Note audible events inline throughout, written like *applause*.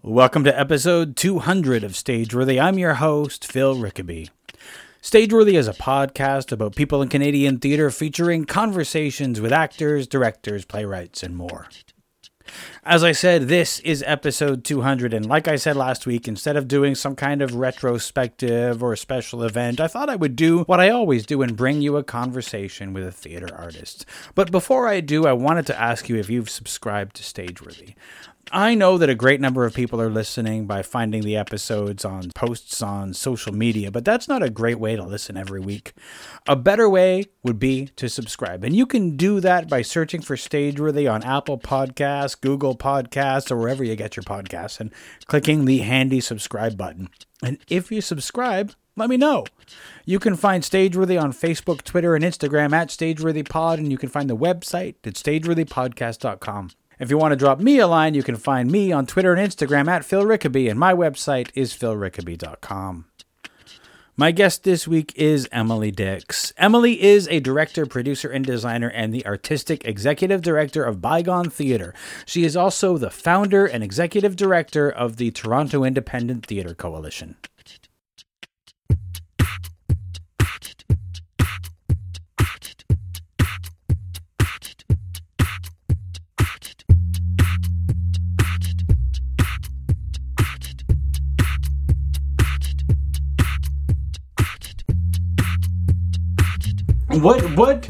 Welcome to episode 200 of Stageworthy. I'm your host, Phil Rickaby. Stageworthy is a podcast about people in Canadian theatre featuring conversations with actors, directors, playwrights, and more. As I said, this is episode 200, and like I said last week, instead of doing some kind of retrospective or special event, I thought I would do what I always do and bring you a conversation with a theater artist. But before I do, I wanted to ask you if you've subscribed to Stageworthy. I know that a great number of people are listening by finding the episodes on posts on social media, but that's not a great way to listen every week. A better way would be to subscribe. And you can do that by searching for Stageworthy on Apple Podcasts, Google Podcasts, or wherever you get your podcasts and clicking the handy subscribe button. And if you subscribe, let me know. You can find Stageworthy on Facebook, Twitter, and Instagram at StageworthyPod, and you can find the website at StageworthyPodcast.com. If you want to drop me a line, you can find me on Twitter and Instagram at Phil Rickaby, and my website is philrickaby.com. My guest this week is Emily Dix. Emily is a director, producer, and designer, and the artistic executive director of Bygone Theatre. She is also the founder and executive director of the Toronto Independent Theatre Coalition. What what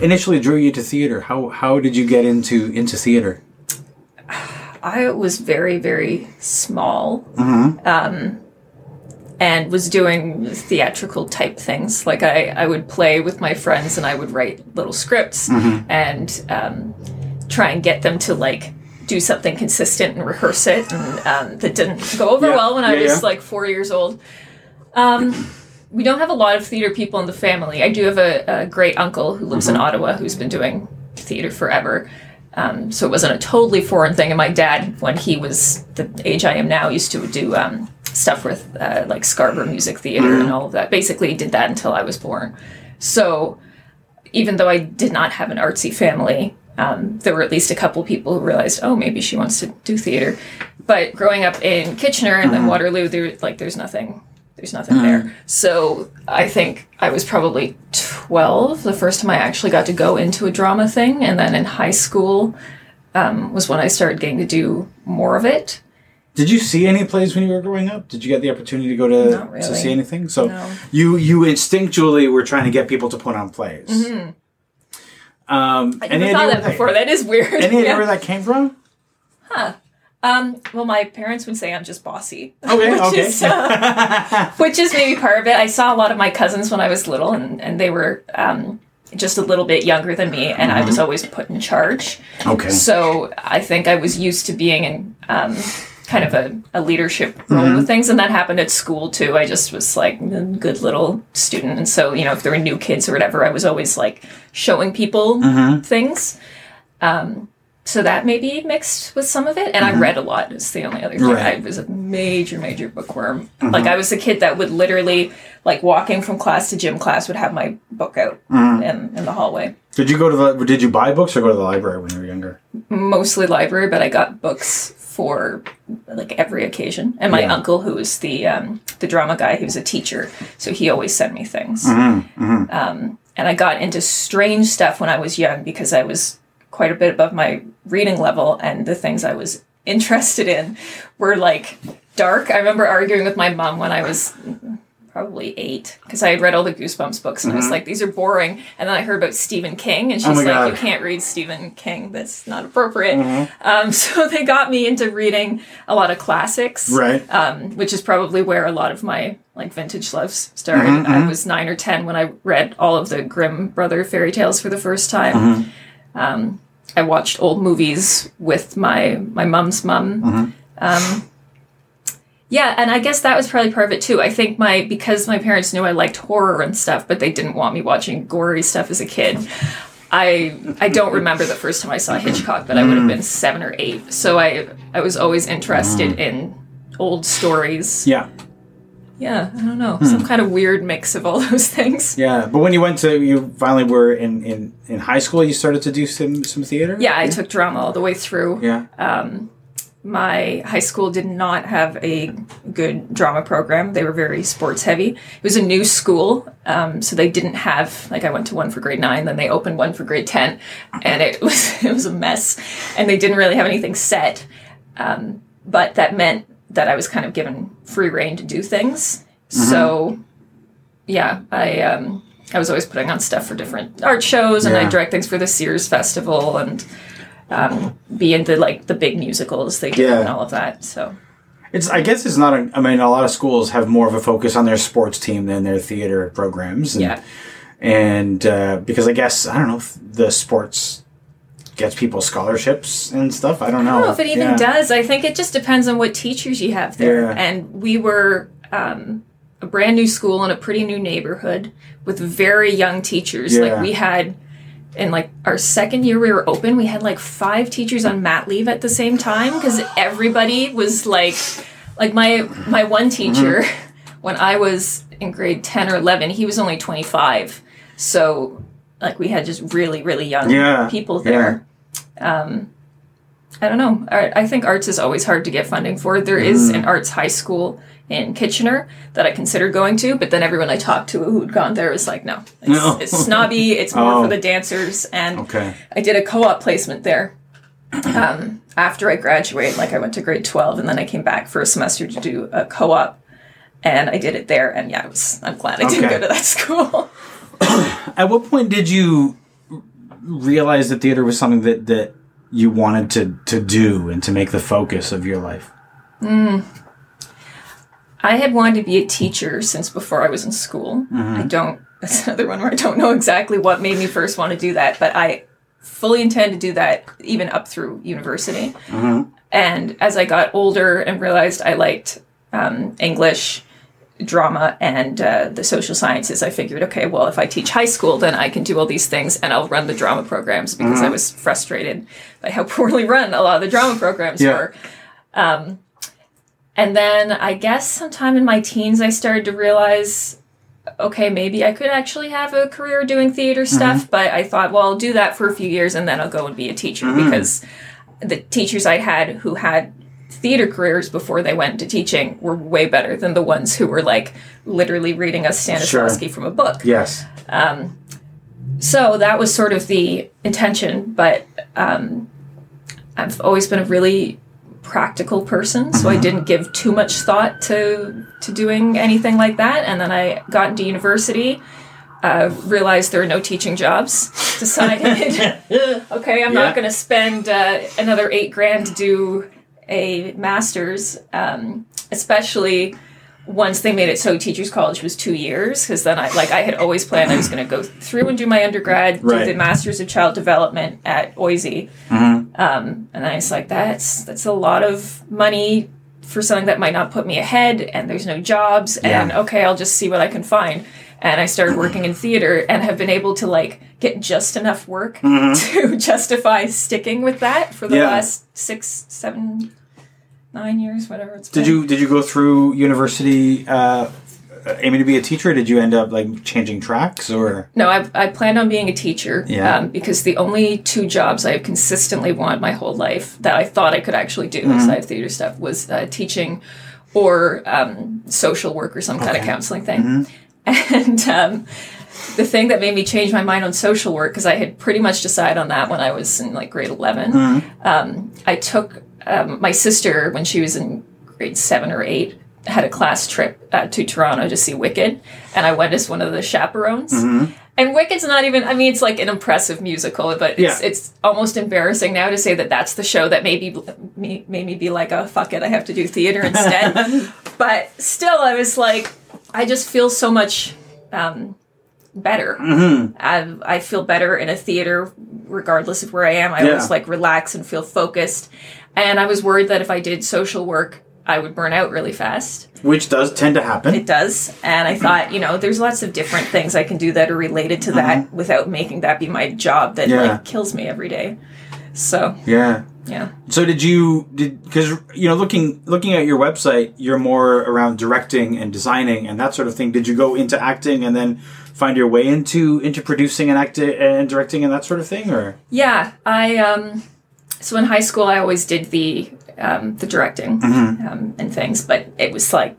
initially drew you to theater? How how did you get into into theater? I was very, very small um, and was doing theatrical type things. Like I, I would play with my friends and I would write little scripts and um, try and get them to like do something consistent and rehearse it. And um, that didn't go over Yeah, well when I yeah, was yeah. like four years old. Um, we don't have a lot of theater people in the family. I do have a, a great uncle who lives in Ottawa who's been doing theater forever. Um, so it wasn't a totally foreign thing. And my dad, when he was the age I am now, used to do um, stuff with uh, like Scarborough Music Theater and all of that. Basically, he did that until I was born. So even though I did not have an artsy family, um, there were at least a couple people who realized, oh, maybe she wants to do theater. But growing up in Kitchener and then Waterloo, there like there's nothing, there's nothing there. So I think I was probably 12 the first time I actually got to go into a drama thing, and then in high school um, was when I started getting to do more of it. Did you see any plays when you were growing up? Did you get the opportunity to go to really. to see anything? So No. you you instinctually were trying to get people to put on plays. Um, Mm-hmm. I any never thought that before. That is weird. Any idea Yeah. where that came from? Um, well, my parents would say I'm just bossy. Okay, *laughs* which okay. Is, uh, *laughs* which is maybe part of it. I saw a lot of my cousins when I was little, and, and they were um, just a little bit younger than me, and I Mm-hmm. was always put in charge. Okay. So I think I was used to being in um, kind of a, a leadership role Mm-hmm. with things, and that happened at school too. I just was like a good little student, and so you know if there were new kids or whatever, I was always like showing people Mm-hmm. things. Um, so that maybe mixed with some of it, and I read a lot. Is the only other thing. Mm-hmm. Right. Mm-hmm. I was a major, major bookworm. Like I was a kid that would literally, like walking from class to gym class, would have my book out Mm-hmm. in, in the hallway. Did you go to the? Did you buy books or go to the library when you were younger? Mostly library, but I got books for like every occasion. And my Yeah. uncle, who was the um, the drama guy, he was a teacher, so he always sent me things. Mm-hmm. Um, and I got into strange stuff when I was young because I was quite a bit above my reading level, and the things I was *laughs* interested in were like dark. I remember arguing with my mom when I was probably eight because I had read all the Goosebumps books and I was like, these are boring. And then I heard about Stephen King, and she's Mm-hmm. Oh like, God. you can't read Stephen King. That's not appropriate. Um, *laughs* so they got me into reading a lot of classics Right. um, which is probably where a lot of my like vintage loves started. Mm-hmm, I was nine or ten when I read all of the Grimm brother fairy tales for the first time. Um, I watched old movies with my my mom's mom. Mm-hmm. Um, yeah, and I guess that was probably part of it too. I think my because my parents knew I liked horror and stuff, but they didn't want me watching gory stuff as a kid. I I don't remember the first time I saw Hitchcock, but I would have Mm. been seven or eight. So I I was always interested in old stories. Yeah. Yeah, I don't know, Hmm. some kind of weird mix of all *laughs* those things. Yeah. But when you went to, you finally were in in in high school. You started to do some some theater. Yeah, I took drama all the way through. Yeah. Um, my high school did not have a good drama program. They were very sports heavy. It was a new school, um, so they didn't have like I went to one for grade nine, then they opened one for grade ten, and it *laughs* was it was a mess, and they didn't really have anything set. Um, but that meant that I was kind of given free reign to do things. So, yeah, I um, I was always putting on stuff for different art shows, and I Yeah. direct things for the Sears Festival, and um, be into like the big musicals they do Yeah. and all of that. So It's. I guess it's not. A, I mean, a lot of schools have more of a focus on their sports team than their theater programs. And, yeah, And uh, because I guess I don't know the sports gets people scholarships and stuff. I don't know. I don't know if it even Yeah. does. I think it just depends on what teachers you have there. Yeah. And we were um, a brand new school in a pretty new neighborhood with very young teachers. Yeah. Like we had in like our second year we were open, we had like five teachers on mat leave at the same time because everybody was like like my my one teacher Mm-hmm. when I was in grade 10 or 11, he was only 25. So like we had just really really young Yeah. people there. Um, I don't know. I, I think arts is always hard to get funding for. There Mm. is an arts high school in Kitchener that I considered going to, but then everyone I talked to who'd gone there was like, no, it's, No. it's snobby. It's more Oh. for the dancers. And Okay. I did a co-op placement there. Um, after I graduated, like I went to grade twelve, and then I came back for a semester to do a co-op, and I did it there. And yeah, I was. I'm glad I didn't go to that *laughs* school. At what point did you realize that theater was something that that you wanted to to do and to make the focus of your life? Mm. I had wanted to be a teacher since before I was in school. Mm-hmm. I don't. That's another one where I don't know exactly what made me first want to do that, but I fully intend to do that even up through university. Mm-hmm. And as I got older and realized I liked um, English, drama, and uh, the social sciences, I figured, okay, well, if I teach high school, then I can do all these things and I'll run the drama programs because I was frustrated by how *laughs* poorly run a lot of the drama programs Yeah. were. Um, and then I guess sometime in my teens, I started to realize, okay, maybe I could actually have a career doing theater stuff. But I thought, well, I'll do that for a few years and then I'll go and be a teacher because the teachers I had who had theater careers before they went into teaching were way better than the ones who were like literally reading us Stanislavski from a book. Yes. So that was sort of the intention, but um, I've always been a really practical person, so I didn't give too much thought to to doing anything like that. And then I got into university, uh, realized there are no teaching jobs, decided, *laughs* *laughs* okay, I'm Yeah. not going to spend uh, another eight grand to do a master's, um, especially once they made it so teachers college was two years because then i like i had always planned i was going to go through and do my undergrad Right. do the masters of child development at oise um, and then i was like that's that's a lot of money for something that might not put me ahead and there's no jobs and okay i'll just see what i can find. And i started working in theater and have been able to like get just enough work *laughs* to justify sticking with that for the Yeah. last six seven nine years whatever it's Did been. you did you go through university uh, aiming to be a teacher? Or did you end up like changing tracks or? No, I, I planned on being a teacher Yeah. um, because the only two jobs I have consistently wanted my whole life that I thought I could actually do Mm-hmm. inside theater stuff was uh, teaching or um, social work or some kind of counseling thing. Mm-hmm. And um, the thing that made me change my mind on social work, because I had pretty much decided on that when I was in like grade 11, Mm-hmm. um, I took um, my sister when she was in grade seven or eight had a class trip uh, to Toronto to see Wicked, and I went as one of the chaperones. Mm-hmm. And Wicked's not even, I mean, it's like an impressive musical, but it's, Yeah. it's almost embarrassing now to say that that's the show that maybe me, made me be like, oh, fuck it, I have to do theater instead. *laughs* but still, I was like, I just feel so much um, better. Mm-hmm. I, I feel better in a theater, regardless of where I am. I Yeah. always like relax and feel focused. And I was worried that if I did social work, I would burn out really fast. Which does tend to happen. It does. And I thought, you know, there's lots of different things I can do that are related to that without making that be my job that Yeah. like kills me every day. So, yeah. yeah. So did you did because you know looking looking at your website, you're more around directing and designing and that sort of thing. Did you go into acting and then find your way into into producing and acting and directing and that sort of thing, or Yeah, I um so in high school I always did the um, the directing Mm-hmm. um, and things. But it was like,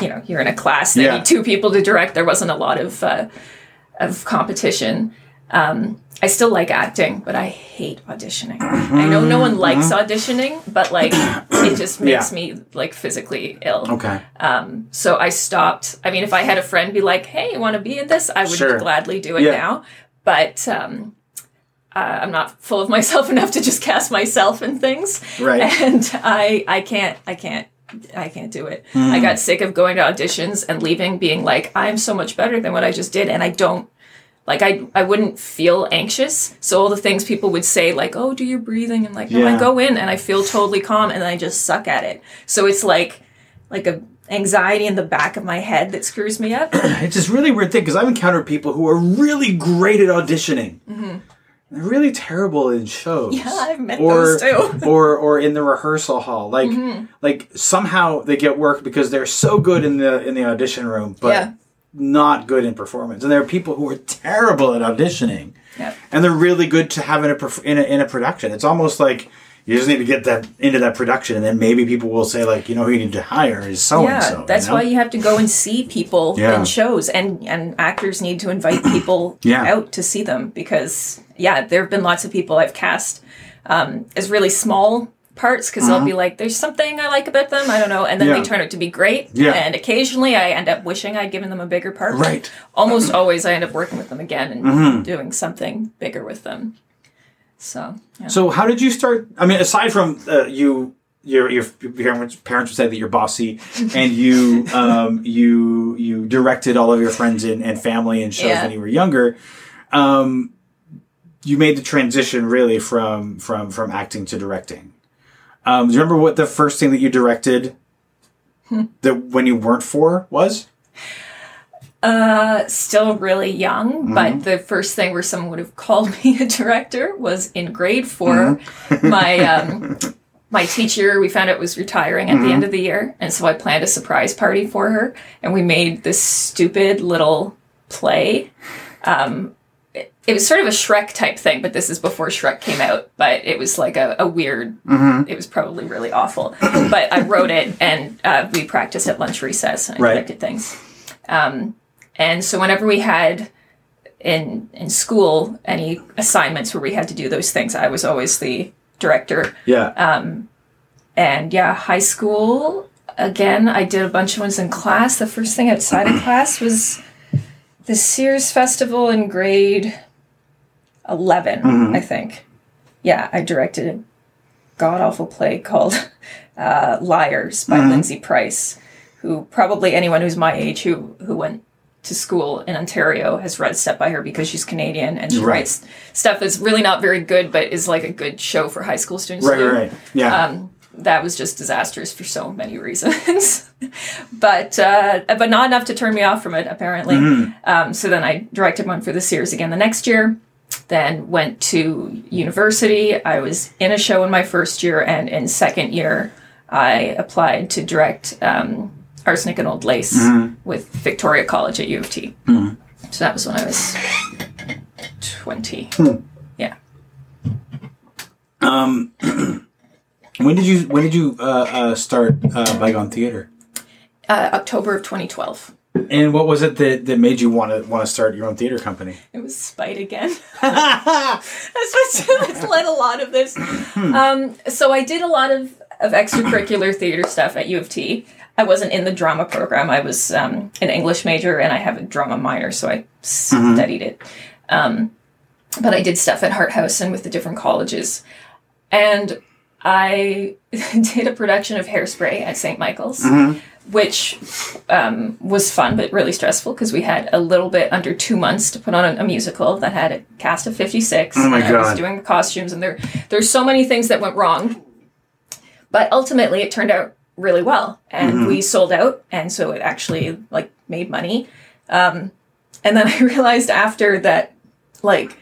you know, you're in a class, they Yeah. need two people to direct. There wasn't a lot of uh, of competition. Um, I still like acting, but I hate auditioning. I know no one likes Mm-hmm. auditioning, but like it *clears throat* just makes me like physically ill. Okay. So I stopped. I mean, if I had a friend be like, "Hey, you want to be in this?" I would Sure. gladly do it Yeah. now. But um, uh, I'm not full of *laughs* myself enough to just cast myself in things, Right. and I I can't I can't I can't do it. Hmm. I got sick of going to auditions and leaving, being like, "I'm so much better than what I just did," and I don't. Like I, I wouldn't feel anxious. So all the things people would say, like, "Oh, do your breathing," and like, no, Yeah. I go in and I feel totally calm, and I just suck at it. So it's like, like a anxiety in the back of my head that screws me up. *clears throat* It's this really weird thing because I've encountered people who are really great at auditioning. They're really terrible in shows. Mm-hmm. Yeah, I've met or, those too. Mm-hmm. *laughs* or or in the rehearsal hall. Like like somehow they get work because they're so good in the in the audition room, but Yeah. Not good in performance. And there are people who are terrible at auditioning. Yeah. And they're really good to have in a, in a in a production. It's almost like you just need to get that into that production, and then maybe people will say like, you know, who you need to hire is so and Yeah, so. that's why you have to go and see people Yeah. in shows, and and actors need to invite *clears throat* people Yeah. out to see them because yeah, there have been lots of people I've cast um, as really small parts because they'll be like, "There's something I like about them," I don't know, and then Mm-hmm. Yeah. they turn out to be great. Yeah. and occasionally I end up wishing I'd given them a bigger part. Right. Almost always I end up working with them again and Mm-hmm. doing something bigger with them. So yeah. So how did you start? I mean, aside from uh, you, your your parents parents would say that you're bossy, *laughs* and you um, you you directed all of your friends and, and family and shows Yeah. when you were younger. Um, you made the transition really from from from acting to directing. Um, do you remember what the first thing that you directed that when you weren't four was? Uh, still really young, Mm-hmm. but the first thing where someone would have called *laughs* me a director was in grade 4 Mm-hmm. my um, my teacher, we found out was retiring at Mm-hmm. the end of the year, and so I planned a surprise party for her, and we made this stupid little play. Um, it, was sort of a Shrek type thing, but this is before Shrek came out. But it was like a, a weird. It was probably really awful, but I wrote it, and uh, we practiced at lunch recess, and I Right. things. Um, and so whenever we had in in school any assignments where we had to do those things, I was always the director. Yeah. And yeah, high school again, I did a bunch of ones in class. The first thing outside of class was the Sears Festival in grade 11, I think. Yeah, I directed a god awful play called *laughs* uh, Liars by Lindsay Price, who probably anyone who's my age who who went to school in Ontario has read stuff by her because she's Canadian and she Right. writes stuff that's really not very good but is like a good show for high school students. right. Right. Right. Yeah. um, that was just disastrous for so many reasons. *laughs* but uh, but not enough to turn me off from it apparently. Um, so then I directed one for the Sears again the next year. Then went to university. I was in a show in my first year, and in second year, I applied to direct um, Arsenic and Old Lace with Victoria College at U of T. So that was when I was twenty. Yeah. *clears throat* when did you When did you uh, uh, start uh, Bygone Theater? Uh, October of 2012. And what was it that, that made you want to want to start your own theater company? It was spite again. *laughs* That's what's, led a lot of this. Um, so I did a lot of, of extracurricular theater stuff at U of T. I wasn't in the drama program. I was um, an English major and I have a drama minor, so I studied it. Um, but I did stuff at Hart House and with the different colleges. And I *laughs* did a production of Hairspray at St. Michael's, which um, was fun but really stressful because we had a little bit under two months to put on a, a musical that had a cast of 56. Oh my and I was God. doing the costumes, and there there's so many things that went wrong. But ultimately, it turned out really well, and we sold out, and so it actually like made money. Um, and then *laughs* I realized after that, like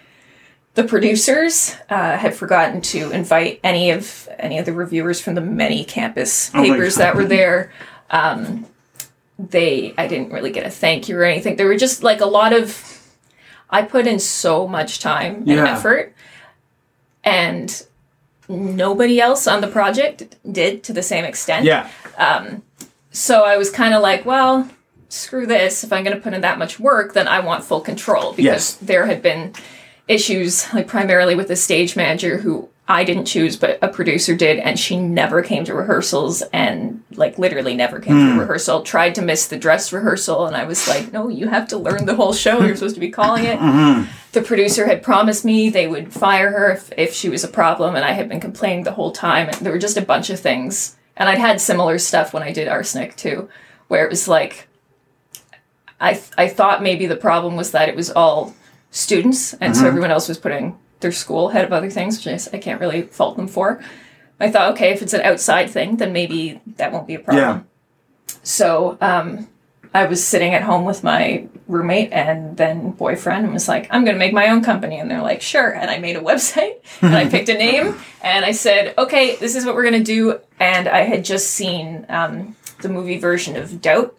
the producers uh, had forgotten to invite any of any of the reviewers from the many campus papers God. that were there. *laughs* Um, they, I didn't really get a thank you or anything. There were just like a lot of. I put in so much time and effort, and nobody else on the project did to the same extent. Yeah. So I was kind of like, well, screw this. If I'm going to put in that much work, then I want full control because Yes. there had been issues, like primarily with the stage manager who I didn't choose, but a producer did, and she never came to rehearsals and like literally never came to hmm. rehearsal. Tried to miss the dress rehearsal, and I was like, no, you have to learn the whole show. You're supposed to be calling it. Mm-hmm. The producer had promised me they would fire her if, if she was a problem, and I had been complaining the whole time. And there were just a bunch of things. And I'd had similar stuff when I did Arsenic too, where it was like, I, th- I thought maybe the problem was that it was all students, and so mm-hmm. everyone else was putting their school ahead of other things, which I can't really fault them for. I thought, okay, if it's an outside thing, then maybe that won't be a problem. Yeah. So um, I was sitting at home with my roommate and then boyfriend and was like, I'm going to make my own company. And they're like, sure. And I made a *laughs* website and I picked a name and I said, okay, this is what we're going to do. And I had just seen um, the movie version of Doubt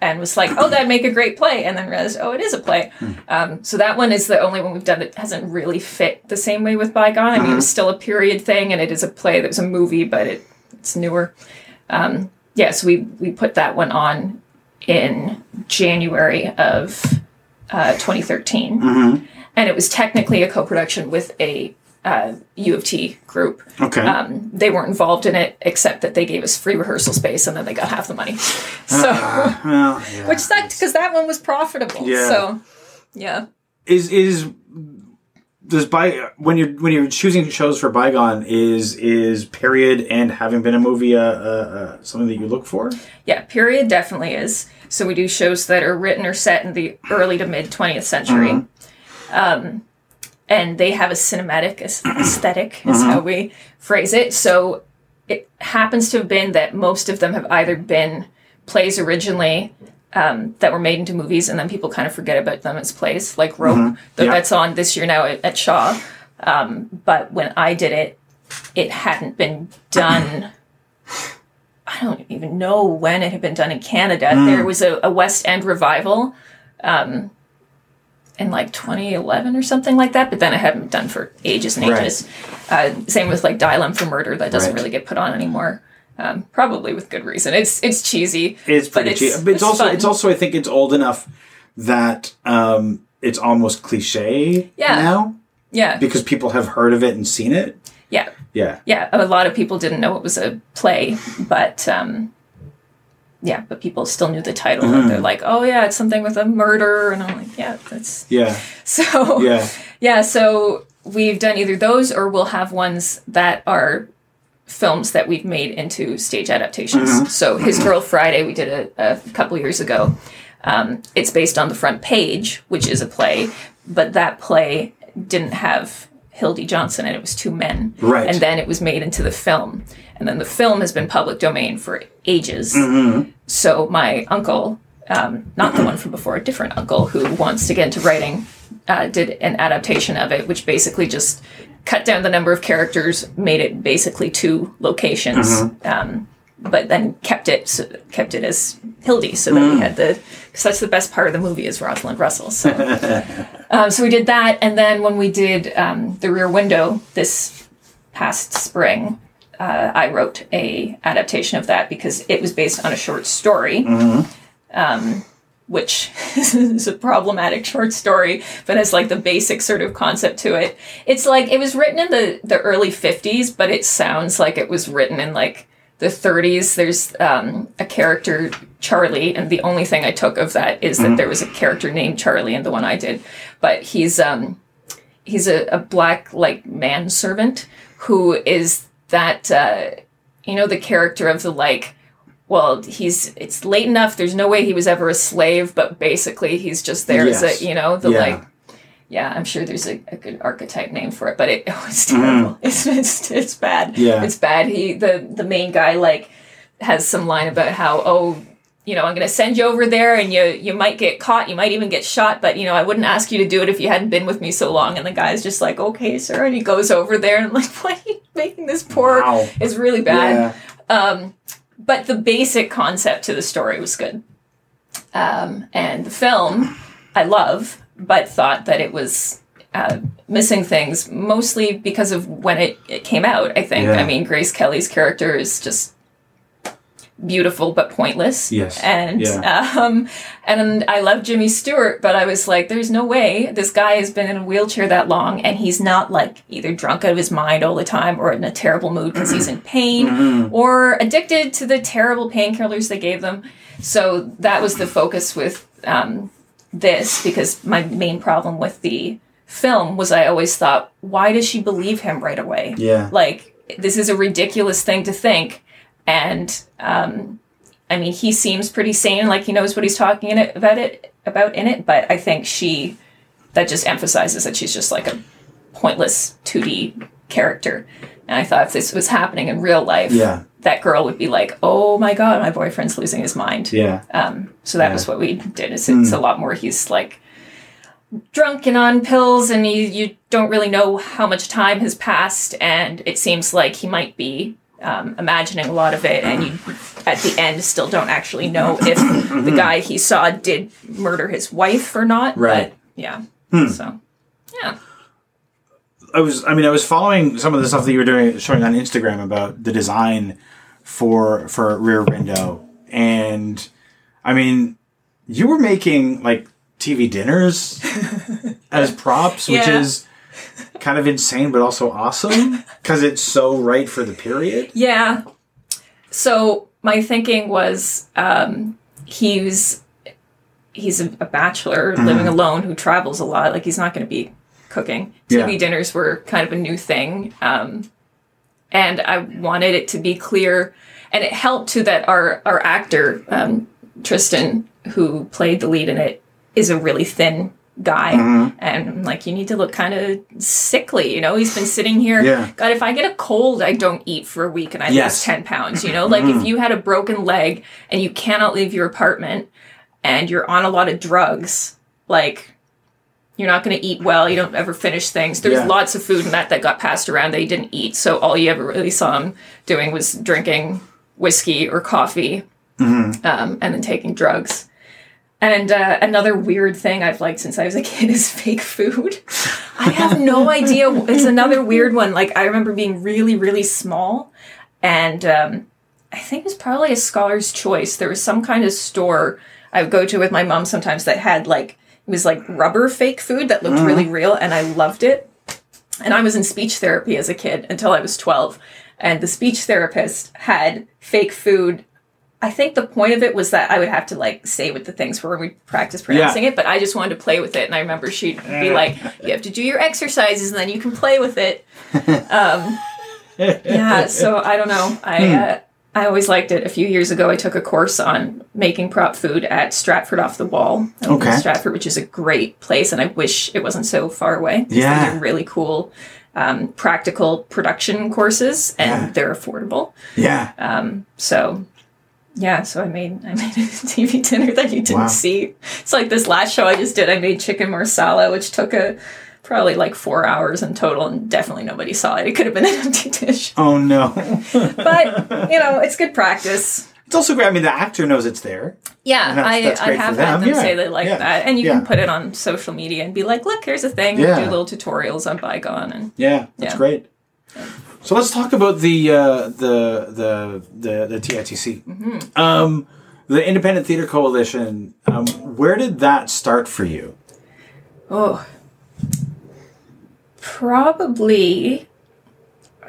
and was like, oh, that'd make a great play. And then realized, oh, it is a play. Um, so that one is the only one we've done that hasn't really fit the same way with Bygone. I mean, it was still a period thing and it is a play that was a movie, but it, it's newer. Um, yeah, so we, we put that one on in January of uh, 2013. And it was technically a co production with a uh, U of T group. Okay. Um, they weren't involved in it except that they gave us free rehearsal space and then they got half the money. So, well, *laughs* yeah. which sucked because that one was profitable. Yeah. So, yeah. is is does by when you're when you're choosing shows for bygone is is period and having been a movie uh, uh, uh, something that you look for Yeah, period definitely is. So we do shows that are written or set in the early to mid 20th century. Um, and they have a cinematic aesthetic, is how we phrase it. So it happens to have been that most of them have either been plays originally um, that were made into movies, and then people kind of forget about them as plays, like Rope, though Yeah. that's on this year now at, at Shaw. Um, but when I did it, it hadn't been done. I don't even know when it had been done in Canada. There was a, a West End revival um, in like 2011 or something like that, but then I haven't done for ages and Right. ages. Uh, same with like Dial M for Murder, that doesn't Right. really get put on anymore. Um, probably with good reason. It's it's cheesy. it's but pretty it's, cheap but it's, also fun. it's also i think it's old enough that um it's almost cliche Yeah. now yeah, because people have heard of it and seen it yeah, yeah yeah. A lot of people didn't know it was a play, but um, yeah, but people still knew the title. Mm-hmm. And they're like, oh yeah, it's something with a murder, and I'm like, yeah, that's *laughs* yeah so yeah Yeah, so we've done either those or we'll have ones that are films that we've made into stage adaptations. So His Girl Friday, we did a, a couple years ago. Um, it's based on The Front Page, which is a play, but that play didn't have Hildy Johnson and it was two men. Right. And then it was made into the film. And then the film has been public domain for ages. So my uncle, um, not the one from before, a different uncle who wants to get into writing, uh, did an adaptation of it, which basically just cut down the number of characters, made it basically two locations, um, but then kept it so, kept it as Hildy, so that we had the because that's the best part of the movie is Rosalind Russell. So, *laughs* um, so we did that, and then when we did um, the Rear Window this past spring, uh, I wrote a adaptation of that because it was based on a short story, um, which *laughs* is a problematic short story, but has like the basic sort of concept to it. It's like it was written in the the early '50s, but it sounds like it was written in like the 30s. There's um, a character Charlie, and the only thing I took of that is that there was a character named Charlie in the one I did, but he's um, he's a, a black like manservant who is that uh, you know the character of the like well he's it's late enough there's no way he was ever a slave but basically he's just there as a you know the Yeah. like yeah i'm sure there's a, a good archetype name for it but it, *laughs* oh, it's terrible *laughs* it's, it's it's bad. Yeah. it's bad he the the main guy like has some line about how oh you know, I'm going to send you over there and you you might get caught, you might even get shot, but you know, I wouldn't ask you to do it if you hadn't been with me so long. And the guy's just like, "Okay, sir." And he goes over there and I'm like, *laughs* "Why are you making this poor?" Wow. It's really bad. yeah But the basic concept to the story was good. Um, and the film I love, but thought that it was uh, missing things, mostly because of when it, it came out. I think. Yeah. I mean, Grace Kelly's character is just beautiful but pointless. Yes. And Yeah. um, and I love Jimmy Stewart, but I was like, there's no way this guy has been in a wheelchair that long, and he's not like either drunk out of his mind all the time, or in a terrible mood because he's in pain, *clears throat* or addicted to the terrible painkillers they gave them. So that was the focus with um, this, because my main problem with the film was I always thought, why does she believe him right away? Yeah. like this is a ridiculous thing to think and um i mean he seems pretty sane like he knows what he's talking in it about it about in it but i think she that just emphasizes that she's just like a pointless 2d character and i thought if this was happening in real life Yeah. that girl would be like oh my god my boyfriend's losing his mind Yeah. um, so that Yeah. Hmm. was what we did. It's, it's a lot more. He's like drunk and on pills, and you you don't really know how much time has passed, and it seems like he might be um, imagining a lot of it, and you at the end still don't actually know if the guy he saw did murder his wife or not. Right. But yeah. Hmm. So yeah. I was I mean I was following some of the stuff that you were doing showing on Instagram about the design for for Rear Window and I mean you were making like TV dinners *laughs* as props which Yeah. is kind of insane but also awesome *laughs* cuz it's so right for the period. Yeah. So my thinking was um, he's he's a, a bachelor Mm-hmm. living alone who travels a lot. Like he's not going to be cooking. TV Yeah. dinners were kind of a new thing, um, and I wanted it to be clear. And it helped too that our our actor um, Tristan, who played the lead in it, is a really thin guy Mm-hmm. and like you need to look kind of sickly you know he's been sitting here Yeah. god if i get a cold i don't eat for a week and i Yes. lose 10 pounds you know like Mm-hmm. if you had a broken leg and you cannot leave your apartment and you're on a lot of drugs like you're not going to eat well you don't ever finish things there's Yeah. lots of food in that that got passed around that he didn't eat so all you ever really saw him doing was drinking whiskey or coffee Mm-hmm. um, and then taking drugs and uh, another weird thing I've liked since I was a kid *laughs* is fake food. I have no idea. It's another weird one. Like I remember being really, really small, and um, I think it was probably a scholar's choice. There was some kind of store I would go to with my mom sometimes that had like it was like rubber fake food that looked really real, and I loved it. And I was in speech therapy as a kid until I was twelve, and the speech therapist had fake food I think the point of it was that I would have to like say what the things were when we practice pronouncing it, but I just wanted to play with it. And I remember she'd be like, "You have to do your exercises, and then you can play with it." *laughs* Um, yeah, so I don't know. I uh, I always liked it. A few years ago, I took a course on making prop food at Stratford off the Wall, I live in Okay. Stratford, which is a great place, and I wish it wasn't so far away. Yeah. they do really cool. Um, practical production courses and Yeah. they're affordable. Yeah. So yeah, so I made I *laughs* made a TV dinner that you didn't Wow. see. It's like this last show I just did. I made chicken marsala, which took a probably like four hours in total, and definitely nobody saw it. It could have been *laughs* an empty dish, Oh no. *laughs* but you know, it's good practice. it's also great I mean the actor knows it's there. Yeah, And that's- I, that's I have for had them. them Yeah, say they like yeah, that, and you yeah. can put it on social media and be like, "Look, here's a thing." Yeah. Do little tutorials on Bygone, and Yeah, that's great. So let's talk about the uh, the the the the TITC, Mm-hmm. um, the Independent Theater Coalition. Um, where did that start for you? Oh, probably.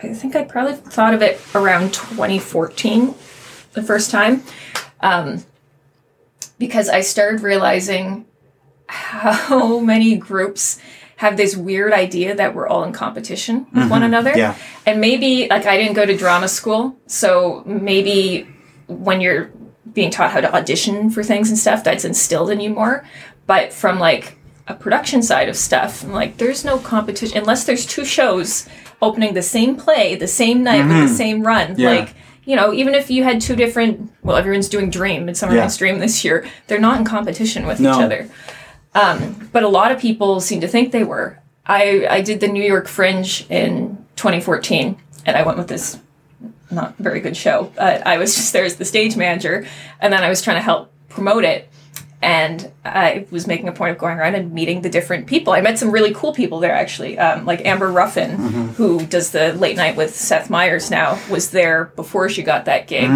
I think I probably thought of it around 2014, the first time, um, because I started realizing how *laughs* many groups have this weird idea that we're all in competition with one another. Yeah. And maybe, like, I didn't go to drama school, so maybe when you're being taught how to audition for things and stuff, that's instilled in you more. But from like a production side of stuff, I'm like, there's no competition unless there's two shows opening the same play the same night with the same run. Mm-hmm. Yeah. Like, you know, even if you had two different, well, everyone's doing Dream, Midsummer Yeah. Night's Dream this year, they're not in competition with No. each other. Um, but a lot of people seem to think they were. I, I did the New York Fringe in 2014, and I went with this not very good show. But I was *laughs* just there as the stage manager, and then I was trying to help promote it. and I was making a point of going around and meeting the different people. I met some really cool people there, actually. Um, like Amber Ruffin, who does the late night with Seth Meyers now, was there before she got that gig.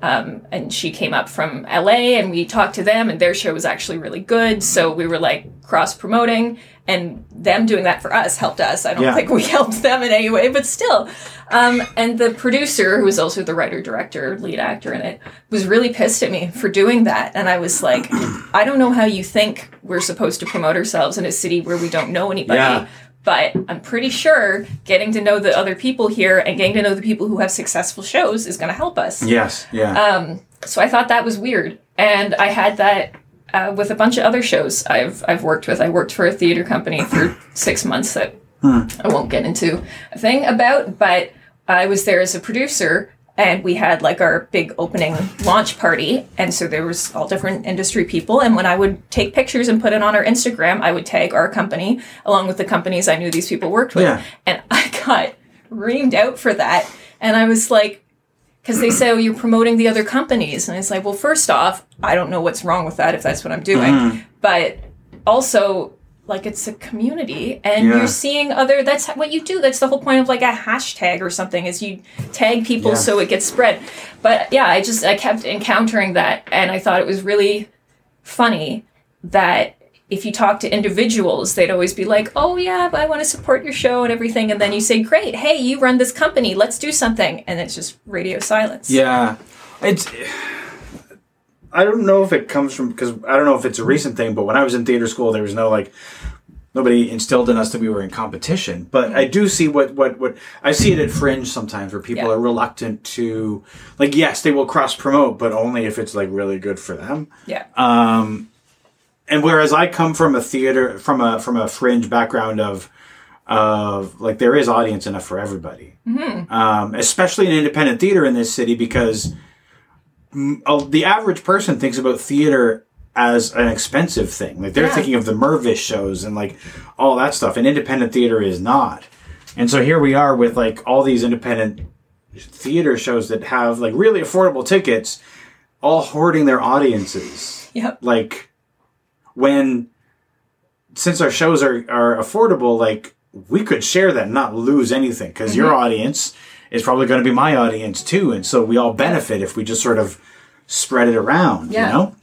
Um, and she came up from LA and we talked to them and their show was actually really good. So we were like cross promoting and them doing that for us helped us. I don't Yeah. think we *laughs* helped them in any way, but still. Um, and the producer, who was also the writer, director, lead actor in it, was really pissed at me for doing that. And I was like, *clears throat* I don't know how you think we're supposed to promote ourselves in a city where we don't know anybody. Yeah. But I'm pretty sure getting to know the other people here and getting to know the people who have successful shows is going to help us. Yes. Yeah. Um, so I thought that was weird, and I had that uh, with a bunch of other shows I've I've worked with. I worked for a theater company for *laughs* six months that I won't get into a thing about, but I was there as a producer. And we had like our big opening launch party, and so there was all different industry people. And when I would take pictures and put it on our Instagram, I would tag our company along with the companies I knew these people worked with. Yeah. And I got reamed out for that. And I was like, because they say, oh, you're promoting the other companies. And it's like, well, first off, I don't know what's wrong with that if that's what I'm doing. Mm-hmm. But also, like, it's a community and Yeah. you're seeing other, that's what you do. That's the whole point of like a hashtag or something is you tag people Yeah. so it gets spread. But yeah, I just, I kept encountering that. And I thought it was really funny that if you talk to individuals, they'd always be like, "Oh yeah, but I want to support your show and everything," and then you say, "Great, hey, you run this company, let's do something," and it's just radio silence. Yeah, it's. I don't know if it comes from because I don't know if it's a recent thing, but when I was in theater school, there was no like nobody instilled in us that we were in competition. But I do see what what what I see it at Fringe sometimes where people Yeah. are reluctant to like. Yes, they will cross promote, but only if it's like really good for them. Yeah, Um, and whereas I come from a theater from a from a fringe background of of like there is audience enough for everybody, um, especially in independent theater in this city because the average person thinks about theater as an expensive thing. Like they're Yeah. thinking of the Mirvish shows and like all that stuff, and independent theater is not. And so here we are with like all these independent theater shows that have like really affordable tickets, all hoarding their audiences yep, like when since our shows are, are affordable like we could share that and not lose anything because your Mm-hmm. audience is probably going to be my audience too and so we all benefit if we just sort of spread it around Yeah. you know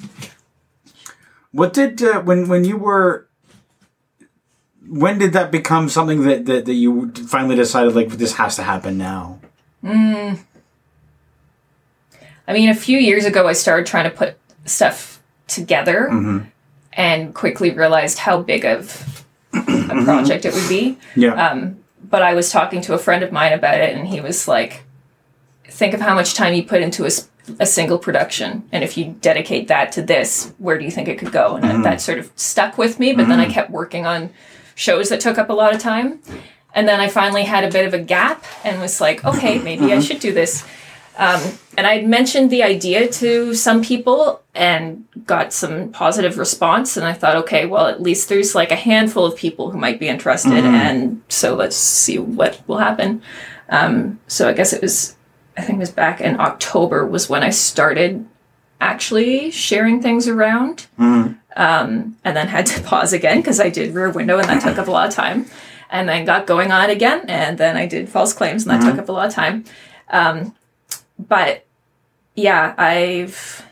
what did uh, when when you were when did that become something that, that that you finally decided like this has to happen now I mean, a few years ago, I started trying to put stuff together, Mm-hmm. and quickly realized how big of a *clears throat* project it would be. yeah Um, but I was talking to a friend of mine about it, and he was like, "Think of how much time you put into a single production, and if you dedicate that to this, where do you think it could go?" And that mm-hmm. sort of stuck with me. But then I mm-hmm. kept working on shows that took up a lot of time, and then I finally had a bit of a gap, and was like, "Okay, maybe I mm-hmm. should do this." Um, and I'd mentioned the idea to some people and got some positive response. And I thought, okay, well, at least there's like a handful of people who might be interested. And so let's see what will happen. Um, so I guess it was, I think it was back in October was when I started actually sharing things around. Um, and then had to *laughs* pause again because I did Rear Window and that took up a lot of time. And then got going on again. And then I did False Claims and that took up a lot of time. Um, but yeah, I've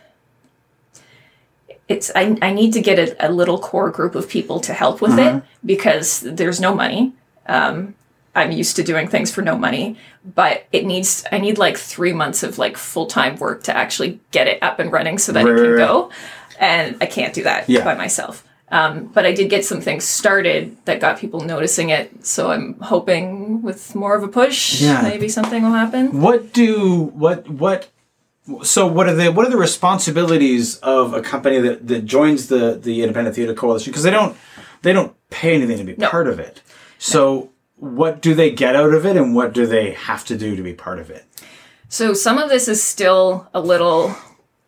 it's I, I need to get a, a little core group of people to help with it because there's no money. Um, I'm used to doing things for no money, but it needs I need like three months of like full time work to actually get it up and running so that it can right, right. go, and I can't do that Yeah. by myself. Um, but I did get some things started that got people noticing it, so I'm hoping with more of a push, Yeah. maybe something will happen. What do what what? So what are the what are the responsibilities of a company that, that joins the the Independent Theater Coalition? Because they don't they don't pay anything to be No. part of it. So what do they get out of it, and what do they have to do to be part of it? So some of this is still a little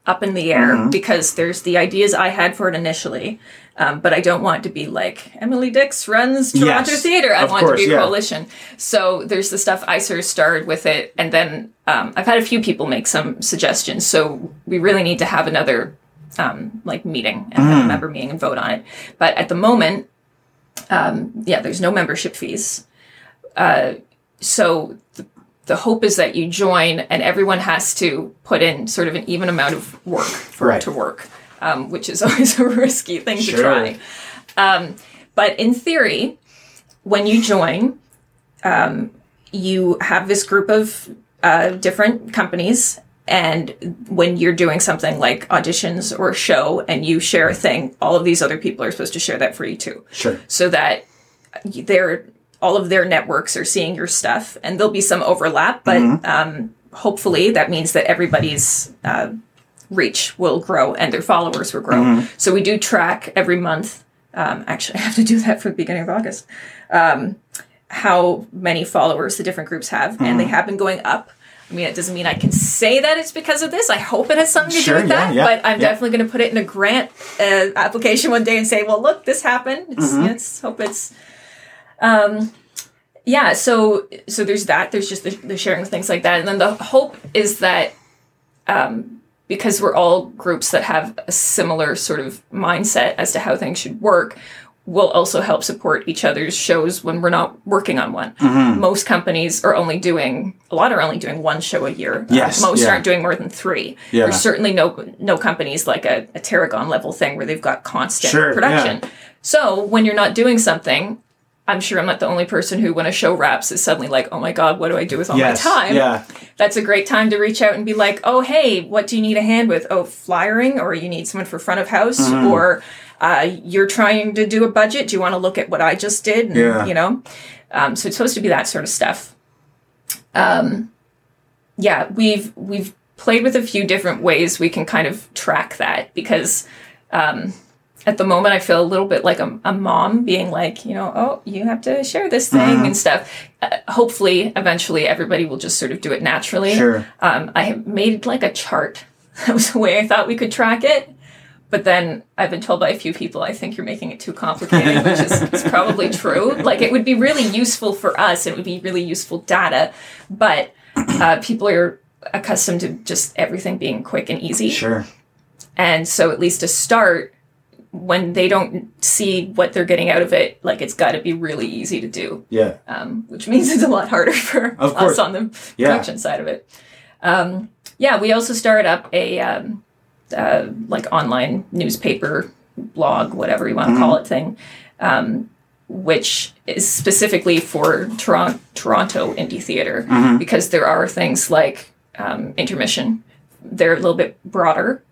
up in the air Mm-hmm. because there's the ideas I had for it initially, um, but I don't want to be like Emily Dix runs Toronto Yes, Theatre. I want it course, to be a yeah. coalition. So there's the stuff I sort of started with it, and then um, I've had a few people make some suggestions. So we really need to have another um, like meeting and have a member meeting and vote on it. But at the moment, um, yeah, there's no membership fees. Uh, so the, the hope is that you join and everyone has to put in sort of an even amount of work for Right. it to work, um, which is *laughs* always a risky thing to try. Um, but in theory, when you join, um, you have this group of uh, different companies. And when you're doing something like auditions or a show and you share a thing, all of these other people are supposed to share that for you too Sure. so that their all of their networks are seeing your stuff and there'll be some overlap but um, hopefully that means that everybody's uh, reach will grow and their followers will grow so we do track every month um, actually *laughs* i have to do that for the beginning of august um, how many followers the different groups have and they have been going up I mean, it doesn't mean I can say that it's because of this. I hope it has something to Sure, do with yeah, that. yeah, but I'm yeah. definitely going to put it in a grant uh, application one day and say, "Well, look, this happened. It's, Mm-hmm. it's hope it's." Um, yeah. So so there's that. There's just the, the sharing of things like that, and then the hope is that um, because we're all groups that have a similar sort of mindset as to how things should work. Will also help support each other's shows when we're not working on one. Mm-hmm. Most companies are only doing a lot are only doing one show a year. Uh, Yes, most yeah. aren't doing more than three. Yeah. There's certainly no no companies like a, a Tarragon level thing where they've got constant Sure, production. So when you're not doing something, I'm sure I'm not the only person who, when a show wraps, is suddenly like, "Oh my god, what do I do with all Yes. my time?" Yeah. That's a great time to reach out and be like, "Oh hey, what do you need a hand with? Oh, flyering, or you need someone for front of house, Mm-hmm. or uh, you're trying to do a budget. Do you want to look at what I just did? And, Yeah. You know, um, so it's supposed to be that sort of stuff. Um, yeah, we've we've played with a few different ways we can kind of track that because um, at the moment I feel a little bit like a, a mom being like, you know, oh, you have to share this thing and stuff. Uh, hopefully, eventually, everybody will just sort of do it naturally. Sure. Um, I have made like a chart. *laughs* That was the way I thought we could track it. But then I've been told by a few people, I think you're making it too complicated, which is, is *laughs* probably true. Like it would be really useful for us. It would be really useful data, but uh, people are accustomed to just everything being quick and easy. Sure. And so at least to start, when they don't see what they're getting out of it, like it's got to be really easy to do, Yeah. um, which means *laughs* it's a lot harder for us on the Yeah. production side of it. Um, yeah, we also started up a um, uh, like online newspaper, blog, whatever you want to Mm-hmm. call it, thing, um, which is specifically for Toronto, Toronto indie theater Mm-hmm. because there are things like um, intermission. They're a little bit broader,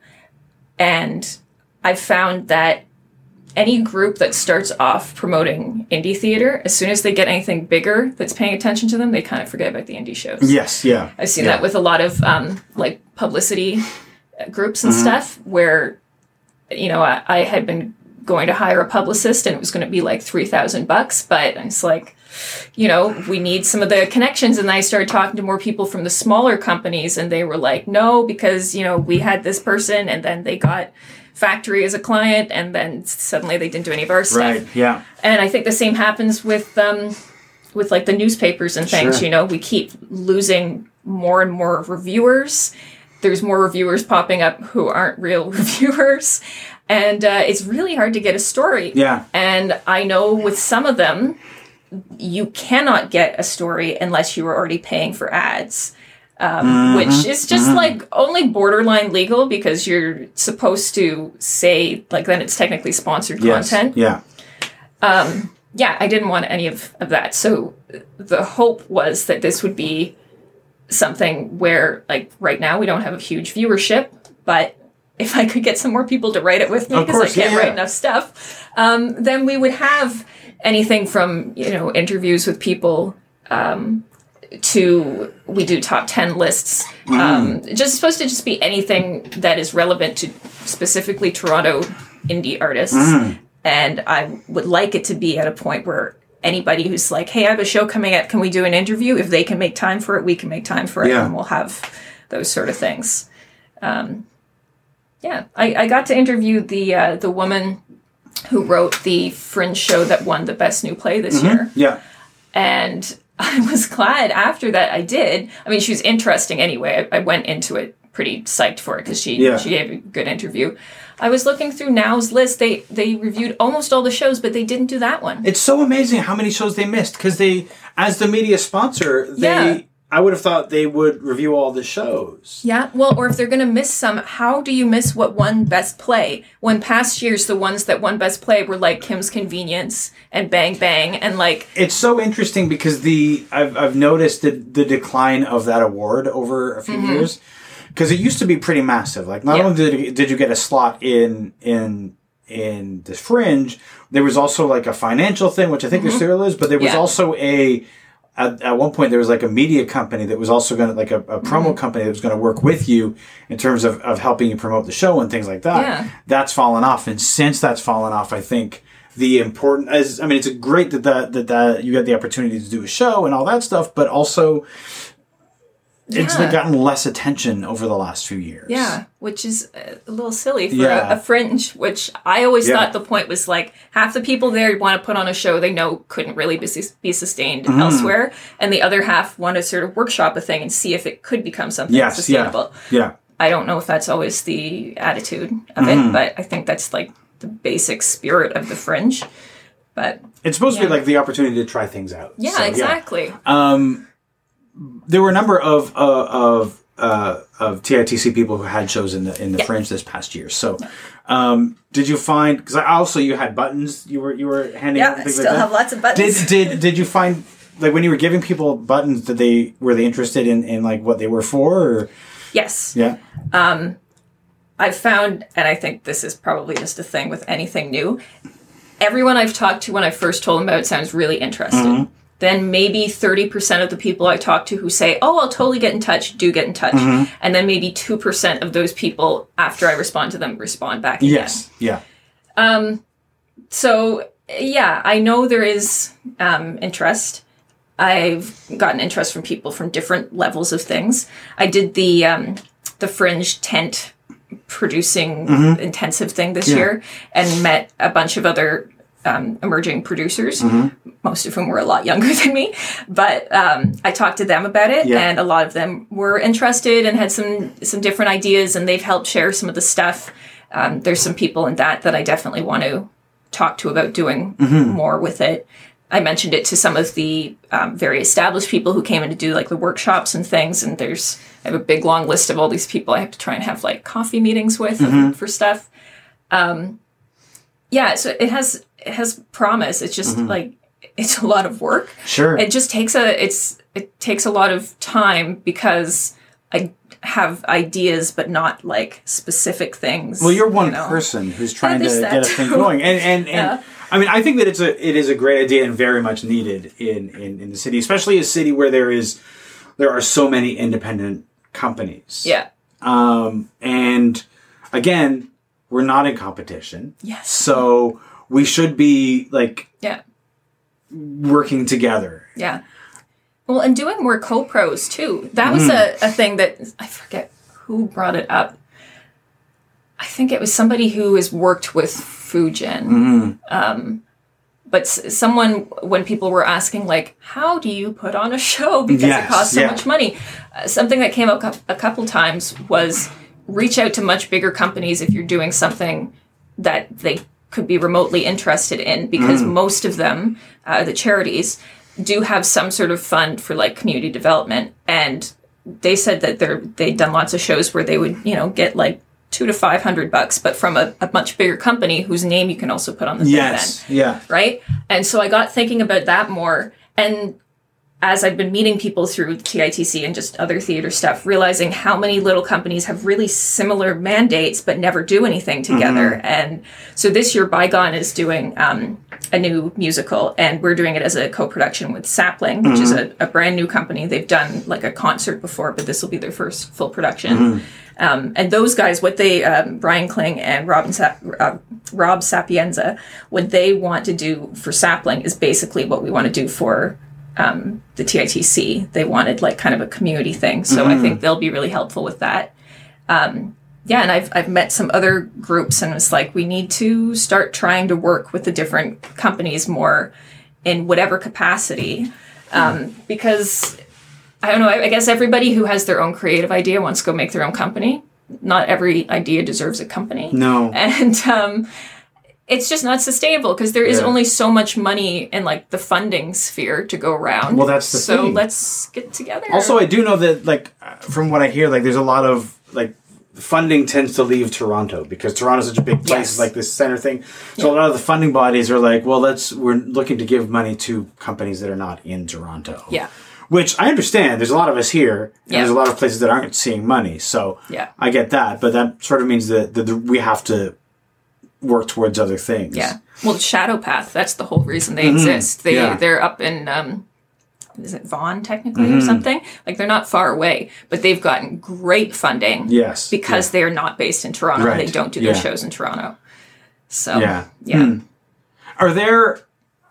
and I've found that any group that starts off promoting indie theater, as soon as they get anything bigger that's paying attention to them, they kind of forget about the indie shows. Yes. Yeah. I've seen Yeah. that with a lot of um, like publicity uh, groups and Mm-hmm. stuff where, you know, I, I had been going to hire a publicist and it was going to be like 3000 bucks, but it's like, you know, we need some of the connections. And then I started talking to more people from the smaller companies and they were like, no, because, you know, we had this person and then they got factory as a client and then suddenly they didn't do any of our stuff. Right. Yeah. And I think the same happens with um, with like the newspapers and things. Sure. You know, we keep losing more and more reviewers. There's more reviewers popping up who aren't real *laughs* reviewers, and uh, it's really hard to get a story. Yeah. And I know with some of them, you cannot get a story unless you are already paying for ads. Um, Mm-hmm. Which is just like only borderline legal because you're supposed to say like then it's technically sponsored Yes. content Yeah. yeah, I didn't want any of, of that. So the hope was that this would be something where, like, right now we don't have a huge viewership, but if I could get some more people to write it with me because I can't yeah, write enough stuff, um, then we would have anything from you know interviews with people um, to we do top 10 lists Mm. um, just supposed to just be anything that is relevant to specifically toronto indie artists Mm. and i would like it to be at a point where anybody who's like hey i have a show coming up can we do an interview if they can make time for it we can make time for it Yeah. and we'll have those sort of things um, yeah I, I got to interview the uh, the woman who wrote the fringe show that won the best new play this year Yeah. and *laughs* I was glad after that I did. I mean, she was interesting anyway. I, I went into it pretty psyched for it because she Yeah. she gave a good interview. I was looking through Now's list. They they reviewed almost all the shows, but they didn't do that one. It's so amazing how many shows they missed because they, as the media sponsor, they. Yeah. I would have thought they would review all the shows. Yeah, well, or if they're going to miss some, how do you miss what won Best Play? When past years, the ones that won Best Play were like Kim's Convenience and Bang Bang, and like, It's so interesting because the I've I've noticed the the decline of that award over a few years because it used to be pretty massive. Like not Mm-hmm. Yeah. only did did you get a slot in in in the fringe, there was also like a financial thing, which I think there still is, but there was Mm-hmm. Yeah. also a at, at one point there was like a media company that was also going to like a, a promo Mm-hmm. company that was going to work with you in terms of, of helping you promote the show and things like that Yeah. that's fallen off and since that's fallen off i think the important as i mean it's great that that, that that you got the opportunity to do a show and all that stuff but also it's Yeah. gotten less attention over the last few years yeah, which is a little silly for Yeah. a, a fringe, which I always Yeah. thought the point was like half the people there want to put on a show they know couldn't really be, be sustained Mm-hmm. elsewhere, and the other half want to sort of workshop a thing and see if it could become something yes sustainable. yeah I don't know if that's always the attitude of Mm-hmm. it, but I think that's like the basic spirit of the fringe. But it's supposed to be like the opportunity to try things out yeah, So, exactly. There were a number of uh, of uh, of TITC people who had shows in the in the Yeah. fringe this past year. So, um, did you find? Because also you had buttons. You were you were handing out Yeah, and I still like have lots of buttons. Did did did you find like when you were giving people buttons? Did they were they interested in in like what they were for? Or yes. yeah, Um, I've found, and I think this is probably just a thing with anything new, everyone I've talked to when I first told them about it sounds really interested. Mm-hmm. Then maybe 30% of the people I talk to who say, oh, I'll totally get in touch, do get in touch. Mm-hmm. And then maybe 2% of those people, after I respond to them, respond back again. yes, yeah, So, yeah, I know there is um, interest. I've gotten interest from people from different levels of things. I did the um, the Fringe tent producing intensive thing this Mm-hmm. Yeah. year and met a bunch of other um, emerging producers, Mm-hmm. most of whom were a lot younger *laughs* than me. But um, I talked to them about it, Yeah. and a lot of them were interested and had some some different ideas, and they've helped share some of the stuff. Um, there's some people in that that I definitely want to talk to about doing more with it. I mentioned it to some of the um, very established people who came in to do like the workshops and things. And there's I have a big long list of all these people I have to try and have like coffee meetings with for stuff. Um, yeah, so it has has promise. It's just like it's a lot of work. sure. It just takes a it's it takes a lot of time because I have ideas but not like specific things. Well, you're one you know? person who's trying to get a thing going, and and, *laughs* and Yeah. I mean, I think that it's a it is a great idea and very much needed in, in in the city, especially a city where there is there are so many independent companies. Yeah. Um, and again, we're not in competition, Yes. so we should be like Yeah. working together. Yeah. Well, and doing more co-pros too. That was a, a thing that I forget who brought it up. I think it was somebody who has worked with Fujin. Um, but s- someone, when people were asking, like, how do you put on a show because Yes, it costs so yeah. much money? Uh, something that came up a couple times was reach out to much bigger companies if you're doing something that they could be remotely interested in because most of them, uh, the charities, do have some sort of fund for like community development. And they said that they're they'd done lots of shows where they would, you know, get like two to five hundred bucks, but from a, a much bigger company whose name you can also put on the thing then Yes. Yeah. right? And so I got thinking about that more. And as I've been meeting people through TITC and just other theater stuff, realizing how many little companies have really similar mandates but never do anything together. And so this year, Bygone is doing um, a new musical, and we're doing it as a co production with Sapling, which is a, a brand new company. They've done like a concert before, but this will be their first full production. Um, and those guys, what they, um, Brian Kling and Robin Sa- uh, Rob Sapienza, what they want to do for Sapling is basically what we want to do for um, the TITC. They wanted like kind of a community thing, so I think they'll be really helpful with that. Um, yeah, and I've I've met some other groups, and it's like we need to start trying to work with the different companies more in whatever capacity, um, because I don't know. I, I guess everybody who has their own creative idea wants to go make their own company. Not every idea deserves a company. No. *laughs* And um, it's just not sustainable because there is Yeah. only so much money in like the funding sphere to go around. Well, that's the so thing. let's get together. Also, I do know that, like, from what I hear, like, there's a lot of like funding tends to leave Toronto because Toronto's such a big place, Yes. like this center thing. So a lot of the funding bodies are like, well, let's we're looking to give money to companies that are not in Toronto. yeah, Which I understand. There's a lot of us here, and Yeah. there's a lot of places that aren't seeing money. So Yeah. I get that, but that sort of means that, that we have to work towards other things. yeah. Well, Shadow Path. That's the whole reason they exist. They Mm-hmm. Yeah. they're up in. Um, is it Vaughan technically Mm-hmm. or something? Like they're not far away, but they've gotten great funding. Yes. because they are not based in Toronto. and They don't do their Yeah. shows in Toronto. So Yeah. yeah. Are there?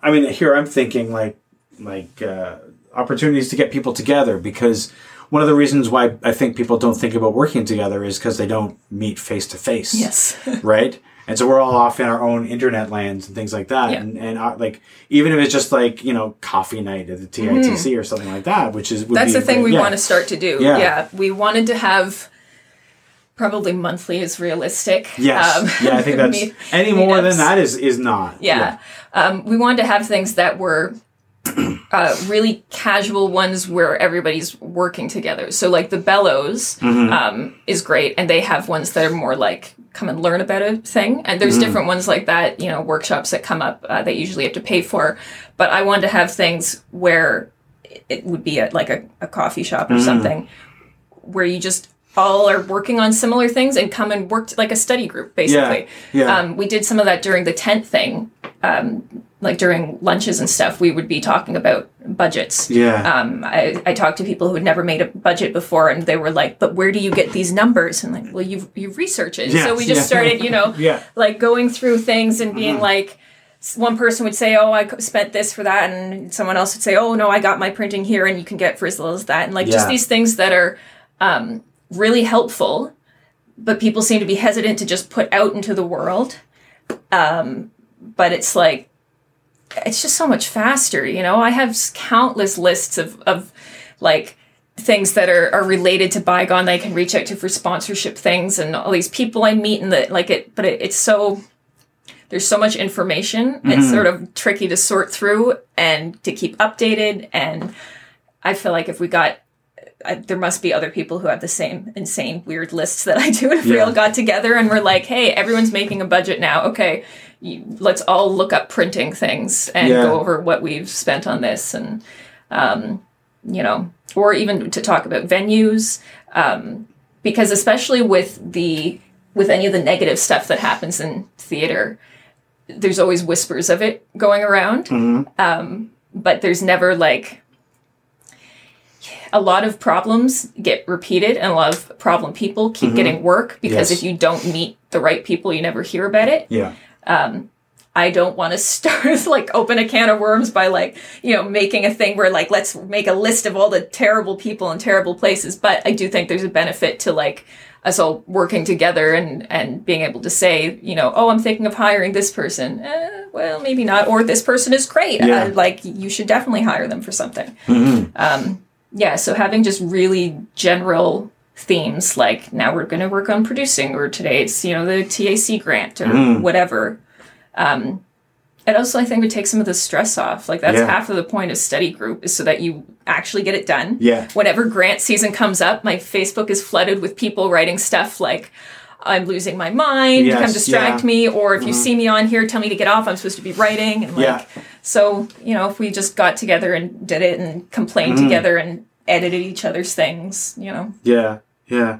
I mean, here I'm thinking like like uh, opportunities to get people together because one of the reasons why I think people don't think about working together is because they don't meet face to face. Yes. *laughs* right? And so we're all off in our own internet lands and things like that. Yeah. And, and uh, like, even if it's just like, you know, coffee night at the TITC or something like that, which is, Mm-hmm. That's the thing great. we Yeah. want to start to do. Yeah. Yeah. We wanted to have probably monthly is realistic. Yes. Um, yeah, I think *laughs* that's meet- any more than that is, is not. Yeah. Um, we wanted to have things that were *clears throat* uh, really casual ones where everybody's working together. So, like the Bellows Mm-hmm. um, is great, and they have ones that are more like come and learn about a thing. And there's Mm-hmm. different ones like that, you know, workshops that come up uh, that you usually have to pay for. But I wanted to have things where it- would be at like a, a coffee shop or something where you just all are working on similar things and come and work like a study group basically yeah. um, we did some of that during the tent thing um, like during lunches and stuff we would be talking about budgets Yeah. um, I, I talked to people who had never made a budget before and they were like but where do you get these numbers and like well you you research it Yes, so we just yeah. started you know Yeah. like going through things and being like one person would say, "Oh, I spent this for that," and someone else would say, "Oh, no, I got my printing here, and you can get for as little as that." And like Yeah. just these things that are um, really helpful, but people seem to be hesitant to just put out into the world. Um, but it's like it's just so much faster, you know. I have countless lists of of like things that are, are related to bygone that I can reach out to for sponsorship things and all these people I meet and that like it but it, it's so there's so much information. It's mm-hmm. sort of tricky to sort through and to keep updated and I feel like if we got I, there must be other people who have the same insane weird lists that I do and if we all got together and we're like hey everyone's making a budget now. Okay let's all look up printing things and Yeah. go over what we've spent on this and um, you know, or even to talk about venues, um, because especially with the with any of the negative stuff that happens in theater, there's always whispers of it going around, um, but there's never like a lot of problems get repeated and a lot of problem people keep getting work because Yes. if you don't meet the right people, you never hear about it. Yeah. I don't want to *laughs* start like open a can of worms by like, you know, making a thing where like let's make a list of all the terrible people and terrible places, but I do think there's a benefit to like us all working together and and being able to say, you know, oh, I'm thinking of hiring this person. Eh, well, maybe not or this person is great. Yeah. Uh, like you should definitely hire them for something. Um yeah, so having just really general themes like now we're going to work on producing or today it's, you know, the TAC grant or whatever Um, it also I think would take some of the stress off. Like that's Yeah. half of the point of study group is so that you actually get it done. Yeah. Whenever grant season comes up, my Facebook is flooded with people writing stuff like I'm losing my mind, Yes, come distract yeah. Mm-hmm. me, or if you see me on here, tell me to get off. I'm supposed to be writing and like Yeah. so, you know, if we just got together and did it and complained Mm-hmm. together and edited each other's things, you know. Yeah, yeah.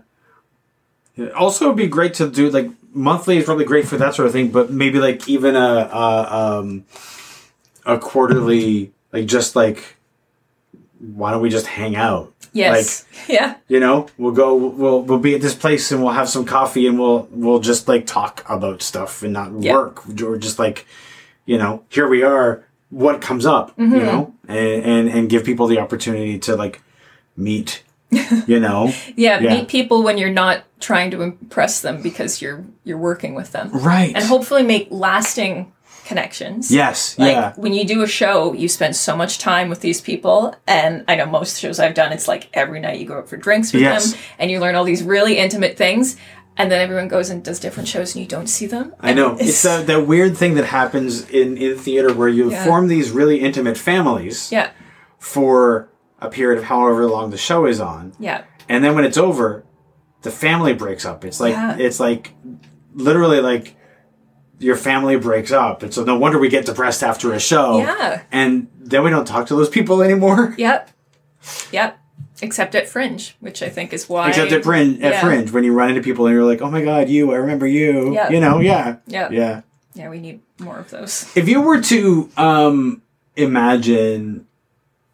yeah. Also, it'd be great to do like monthly is probably great for that sort of thing, but maybe like even a a, um, a quarterly, like just like why don't we just hang out? Yes. *laughs* yeah. You know, we'll go, we'll we'll be at this place and we'll have some coffee and we'll we'll just like talk about stuff and not Yeah. work or just like, you know, here we are. What comes up, Mm-hmm. you know, and, and and give people the opportunity to like meet, *laughs* you know, Yeah, Yeah. meet people when you're not trying to impress them because you're you're working with them. right? And hopefully make lasting connections. Yes. Like yeah. when you do a show, you spend so much time with these people, and I know most shows I've done, it's like every night you go out for drinks with Yes. them, and you learn all these really intimate things, and then everyone goes and does different shows, and you don't see them. I know. It's that that weird thing that happens in in theater where you Yeah. form these really intimate families yeah, for a period of however long the show is on, yeah, and then when it's over, the family breaks up. It's like Yeah. it's like literally like your family breaks up, and so no wonder we get depressed after a show. Yeah. and then we don't talk to those people anymore. *laughs* yep, yep. Except at Fringe, which I think is why. Except at Fringe, at Fringe, when you run into people and you're like, "Oh my God, you! I remember you." Yeah. You know, yeah, Yeah. yeah. Yeah, we need more of those. If you were to um, imagine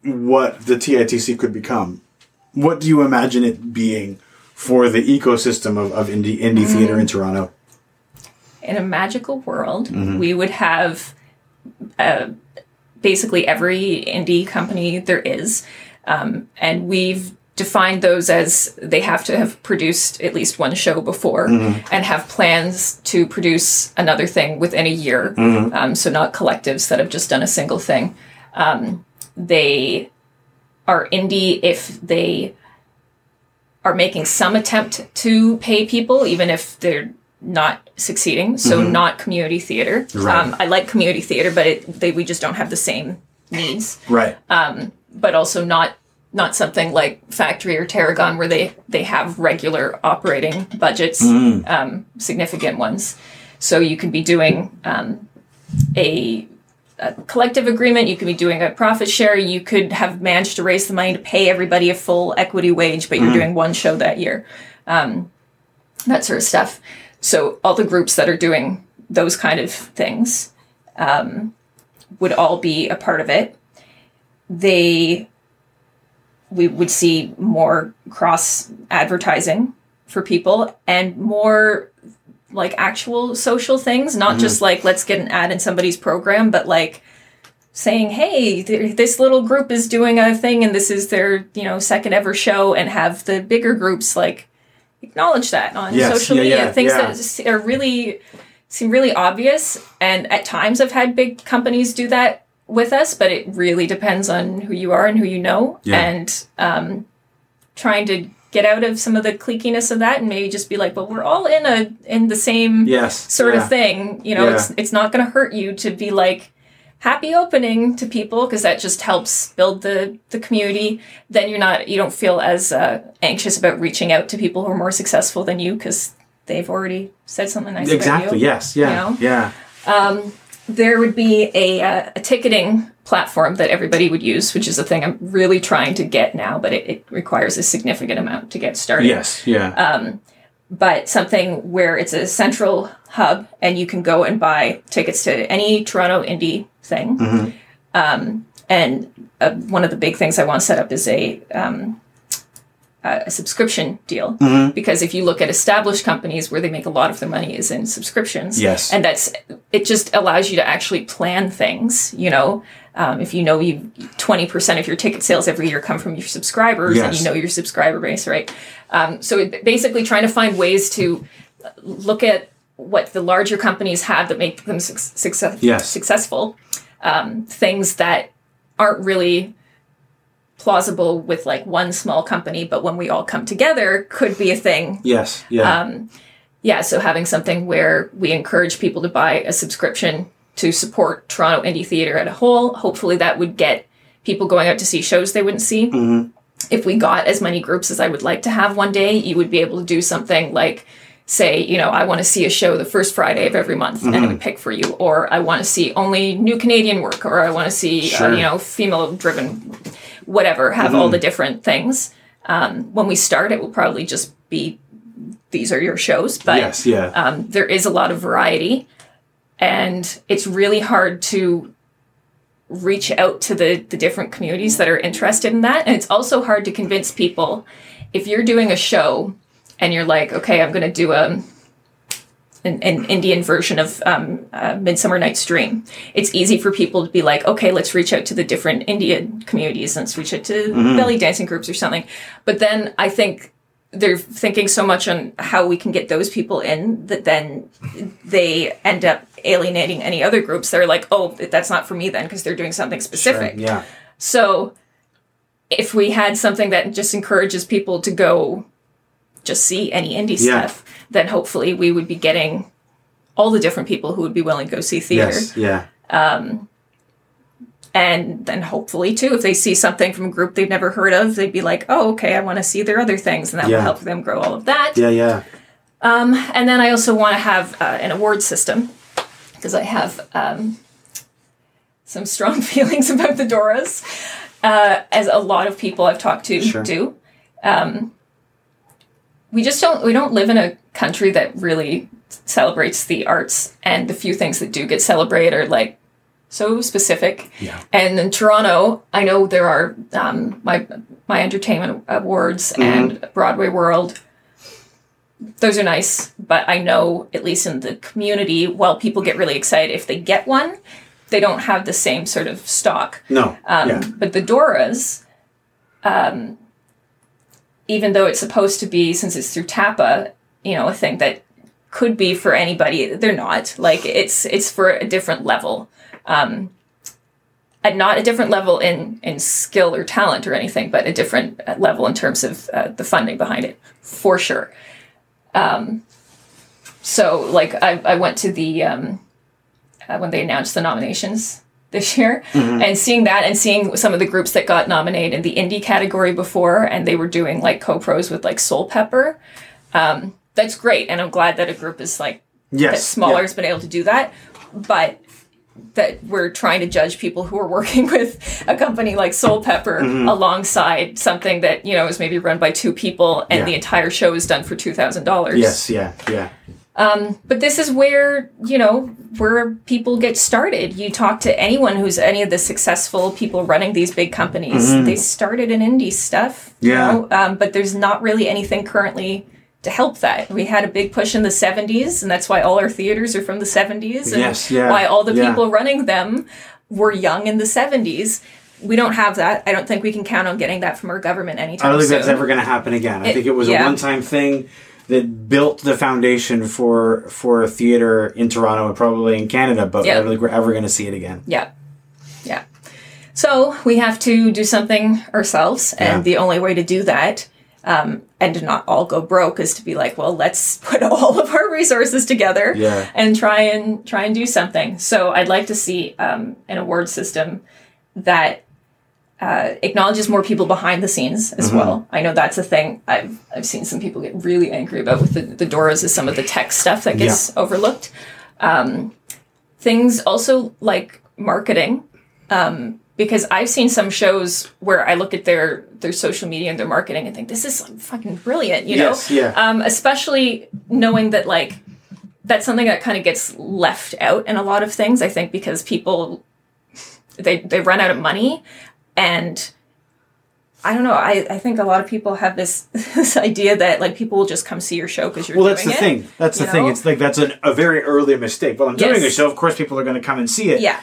what the TITC could become, what do you imagine it being for the ecosystem of, of indie indie Mm. theater in Toronto? in a magical world, Mm-hmm. we would have uh, basically every indie company there is. Um, and we've defined those as they have to have produced at least one show before Mm-hmm. and have plans to produce another thing within a year. Mm-hmm. Um, so, not collectives that have just done a single thing. Um, they are indie if they are making some attempt to pay people, even if they're not succeeding. So not community theater. Mm-hmm. Right. Um, I like community theater, but it, they, we just don't have the same needs. Right. But also not not something like Factory or Tarragon where they they have regular operating budgets, um, significant ones. So you can be doing um, a a collective agreement. You could be doing a profit share. You could have managed to raise the money to pay everybody a full equity wage, but you're doing one show that year. Um, that sort of stuff. So all the groups that are doing those kind of things um, would all be a part of it. They we would see more cross advertising for people and more like actual social things, not just like let's get an ad in somebody's program, but like saying, "Hey, th- this little group is doing a thing, and this is their you know second ever show," and have the bigger groups like acknowledge that on Yes, social yeah, media. yeah, Things yeah. that are really seem really obvious, and at times I've had big companies do that with us, but it really depends on who you are and who you know, and um, trying to get out of some of the cliquiness of that and maybe just be like, "But we're all in a in the same." Yes. sort yeah. of thing. You know, Yeah. it's it's not going to hurt you to be like happy opening to people because that just helps build the the community. Then you're not you don't feel as uh, anxious about reaching out to people who are more successful than you because they've already said something nice Exactly. about you. Yes. Yeah. You know? Yeah. There would be a uh, a ticketing platform that everybody would use, which is a thing I'm really trying to get now, but it, it requires a significant amount to get started. Yes. Yeah. Uh, but something where it's a central hub and you can go and buy tickets to any Toronto indie thing. Um, and uh, one of the big things I want to set up is a um, a subscription deal. Because if you look at established companies where they make a lot of their money is in subscriptions. Yes. and that's it just allows you to actually plan things you know? Um, if you know you 20% of your ticket sales every year come from your subscribers and you know your subscriber base right? Um, so it, basically trying to find ways to look at what the larger companies have that make them suc success- Yes. successful um, things that aren't really plausible with like one small company but when we all come together could be a thing yes. Yeah. um, yeah, so having something where we encourage people to buy a subscription to support Toronto indie theater at a whole. Hopefully, that would get people going out to see shows they wouldn't see. If we got as many groups as I would like to have one day, you would be able to do something like say, you know, I want to see a show the first Friday of every month, and it would pick for you, or I want to see only new Canadian work, or I want to see, Sure. uh, you know, female driven, whatever, have all the different things. Um, when we start, it will probably just be these are your shows, but yes. Yeah. um, there is a lot of variety and it's really hard to reach out to the, the different communities that are interested in that and it's also hard to convince people if you're doing a show and you're like okay i'm going to do a an, an indian version of um, uh, midsummer night's dream it's easy for people to be like okay let's reach out to the different indian communities let's reach out to belly dancing groups or something but then i think they're thinking so much on how we can get those people in that then they end up alienating any other groups. They're like, oh, that's not for me then because they're doing something specific. Sure, Yeah. So if we had something that just encourages people to go just see any indie Yeah. stuff, then hopefully we would be getting all the different people who would be willing to go see theater. Yes. Yeah. Um, and then hopefully too, if they see something from a group they've never heard of, they'd be like, oh, okay, I want to see their other things. And that Yeah. will help them grow all of that. Yeah. Yeah. Um, and then I also want to have uh, an award system because I have um, some strong *laughs* feelings about the Doras, uh, as a lot of people I've talked to Sure. do. Um, we just don't we don't live in a country that really celebrates the arts, and the few things that do get celebrated are like so specific. Yeah. And in Toronto, I know there are um, my my entertainment awards and Broadway World those are nice, but I know at least in the community, while people get really excited if they get one, they don't have the same sort of stock. No. Um, yeah. But the Doras, um, even though it's supposed to be, since it's through TAPA, you know, a thing that could be for anybody, they're not. Like it's it's for a different level. Um, and not a different level in in skill or talent or anything, but a different uh, level in terms of uh, the funding behind it, for sure. Um, so, like, I, I went to the um, uh, when they announced the nominations this year, and seeing that, and seeing some of the groups that got nominated in the indie category before, and they were doing like co-pros with like Soulpepper. Um, that's great, and I'm glad that a group is like Yes. that smaller yeah. has been able to do that. But that we're trying to judge people who are *laughs* working with a company like Soulpepper Mm-hmm. alongside something that you know is maybe run by two people and Yeah. the entire show is done for two thousand dollars. Yes. Yeah. Yeah. But this is where you know where people get started. You talk to anyone who's any of the successful people running these big companies. They started in indie stuff. you Mm-hmm. Yeah. know, um, but there's not really anything currently to help that. We had a big push in the 70s, and that's why all our theaters are from the 70s, and Yes, yeah, why all the yeah. people running them were young in the 70s. We don't have that. I don't think we can count on getting that from our government anytime I don't think soon. that's ever going to happen again. I It- think it was yeah. a one-time thing that built the foundation for for a theater in Toronto and probably in Canada, but Yeah. I don't think we're ever going to see it again. Yeah. Yeah. So we have to do something ourselves, and Yeah. the only way to do that, um, and to not all go broke, is to be like, well, let's *laughs* put all of our resources together Yeah. and try and try and do something. So I'd like to see um, an award system that uh, acknowledges more people behind the scenes as well. I know that's a thing I've I've seen some people get really angry about with the, the Doras is some of the tech stuff that gets overlooked. Um, things also like marketing, um, because I've seen some shows where I look at their their social media and their marketing and think this is fucking brilliant, you Yes, know? yeah. Um, especially knowing that like that's something that kind of gets left out in a lot of things. I think because people they they run out of money and I don't know. I, I think a lot of people have this *laughs* this idea that like people will just come see your show because you're Well, that's the it. thing. That's the you thing. It's like that's an, a very early mistake. Well, I'm doing a Yes. show. Of course, people are going to come and see it. Yeah.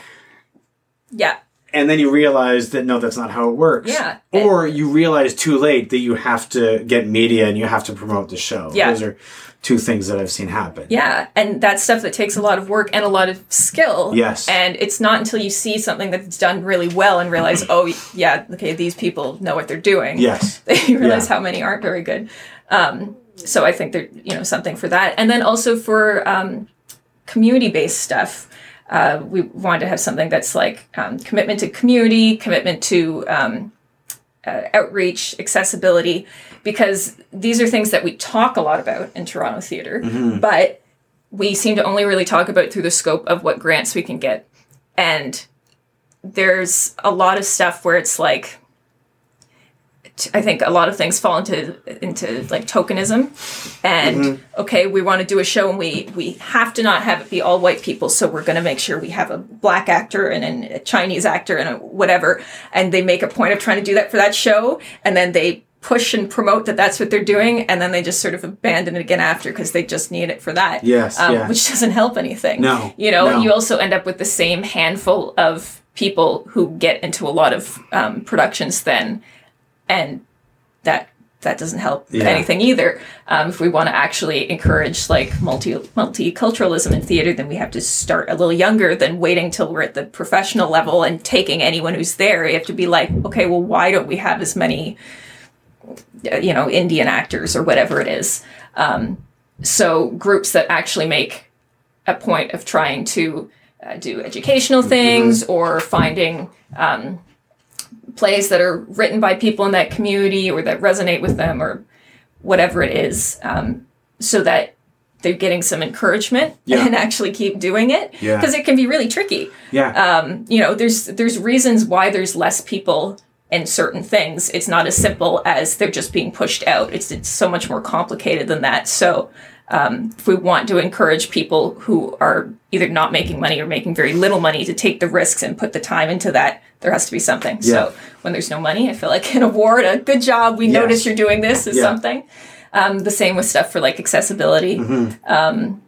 Yeah. And then you realize that no, that's not how it works. Yeah. Or you realize too late that you have to get media and you have to promote the show. Yeah. Those are two things that I've seen happen. Yeah, and that's stuff that takes a lot of work and a lot of skill. Yes. And it's not until you see something that's done really well and realize, *clears throat* oh, yeah, okay, these people know what they're doing. Yes. *laughs* That you realize Yeah. how many aren't very good. Um, so I think there, you know, something for that, and then also for um, community-based stuff. Uh, we wanted to have something that's like um, commitment to community, commitment to um, uh, outreach, accessibility, because these are things that we talk a lot about in Toronto theater, mm-hmm. but we seem to only really talk about through the scope of what grants we can get. And there's a lot of stuff where it's like, I think a lot of things fall into into like tokenism, and mm-hmm. okay, we want to do a show and we we have to not have it be all white people, so we're going to make sure we have a black actor and an, a Chinese actor and a whatever, and they make a point of trying to do that for that show, and then they push and promote that that's what they're doing, and then they just sort of abandon it again after because they just need it for that. Yes, um, yeah. which doesn't help anything. No, you know, no. you also end up with the same handful of people who get into a lot of um, productions then, and that that doesn't help Yeah. anything either. Um, if we want to actually encourage like multi multiculturalism in theater, then we have to start a little younger than waiting till we're at the professional level and taking anyone who's there. You have to be like, okay, well, why don't we have as many, you know, Indian actors or whatever it is? Um, so groups that actually make a point of trying to uh, do educational things or finding um, plays that are written by people in that community or that resonate with them or whatever it is um, so that they're getting some encouragement *laughs* Yeah. and actually keep doing it Yeah. because it can be really tricky Yeah. um, you know there's there's reasons why there's less people in certain things it's not as simple as they're just being pushed out it's it's so much more complicated than that so um, if we want to encourage people who are either not making money or making very little money to take the risks and put the time into that there has to be something Yeah. so when there's no money i feel like an award a good job we Yes. notice you're doing this is Yeah. something um, the same with stuff for like accessibility um,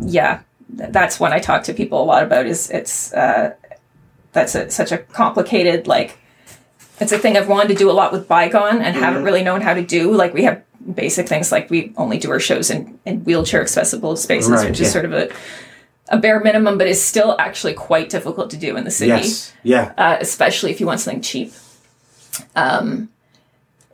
yeah th- that's one I talk to people a lot about. Is it's uh, that's a, such a complicated like it's a thing I've wanted to do a lot with Bygone and haven't really known how to do. Like we have basic things like we only do our shows in, in wheelchair accessible spaces, Right, which is sort of a a bare minimum, but is still actually quite difficult to do in the city yes. Yeah. uh, especially if you want something cheap. Um,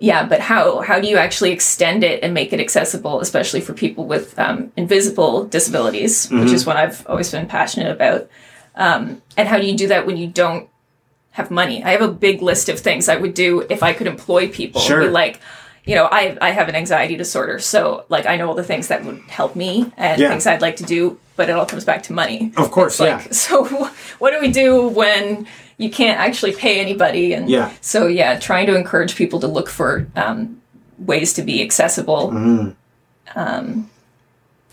yeah, but how how do you actually extend it and make it accessible, especially for people with um, invisible disabilities, which is what I've always been passionate about. Um, and how do you do that when you don't have money? I have a big list of things I would do if I could employ people. Sure. Like, you know, I I have an anxiety disorder, so like I know all the things that would help me and Yeah. things I'd like to do, but it all comes back to money. Of course. It's yeah. like, so *laughs* what do we do when you can't actually pay anybody? And Yeah. so, yeah, trying to encourage people to look for um, ways to be accessible, um,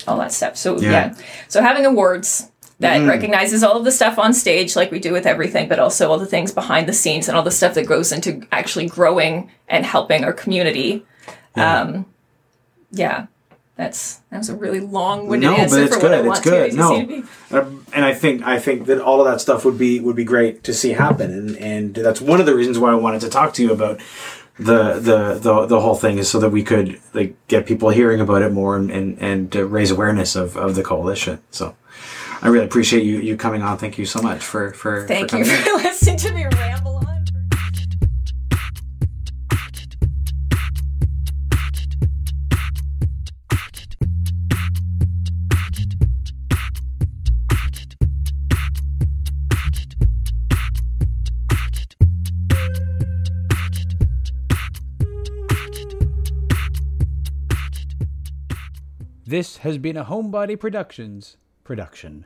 all that stuff. So. Yeah. yeah. So, having awards that recognizes all of the stuff on stage, like we do with everything, but also all the things behind the scenes and all the stuff that goes into actually growing and helping our community. Um, yeah. That's that was a really long-winded No, answer but it's for what I good. want It's good. *laughs* to No. Um, and I think I think that all of that stuff would be would be great to see happen, and and that's one of the reasons why I wanted to talk to you about the the the, the whole thing is so that we could like get people hearing about it more and and, and uh, raise awareness of, of the coalition. So I really appreciate you you coming on. Thank you so much for for Thank for you coming in. for *laughs* listening to me ramble on. This has been a Homebody Productions production.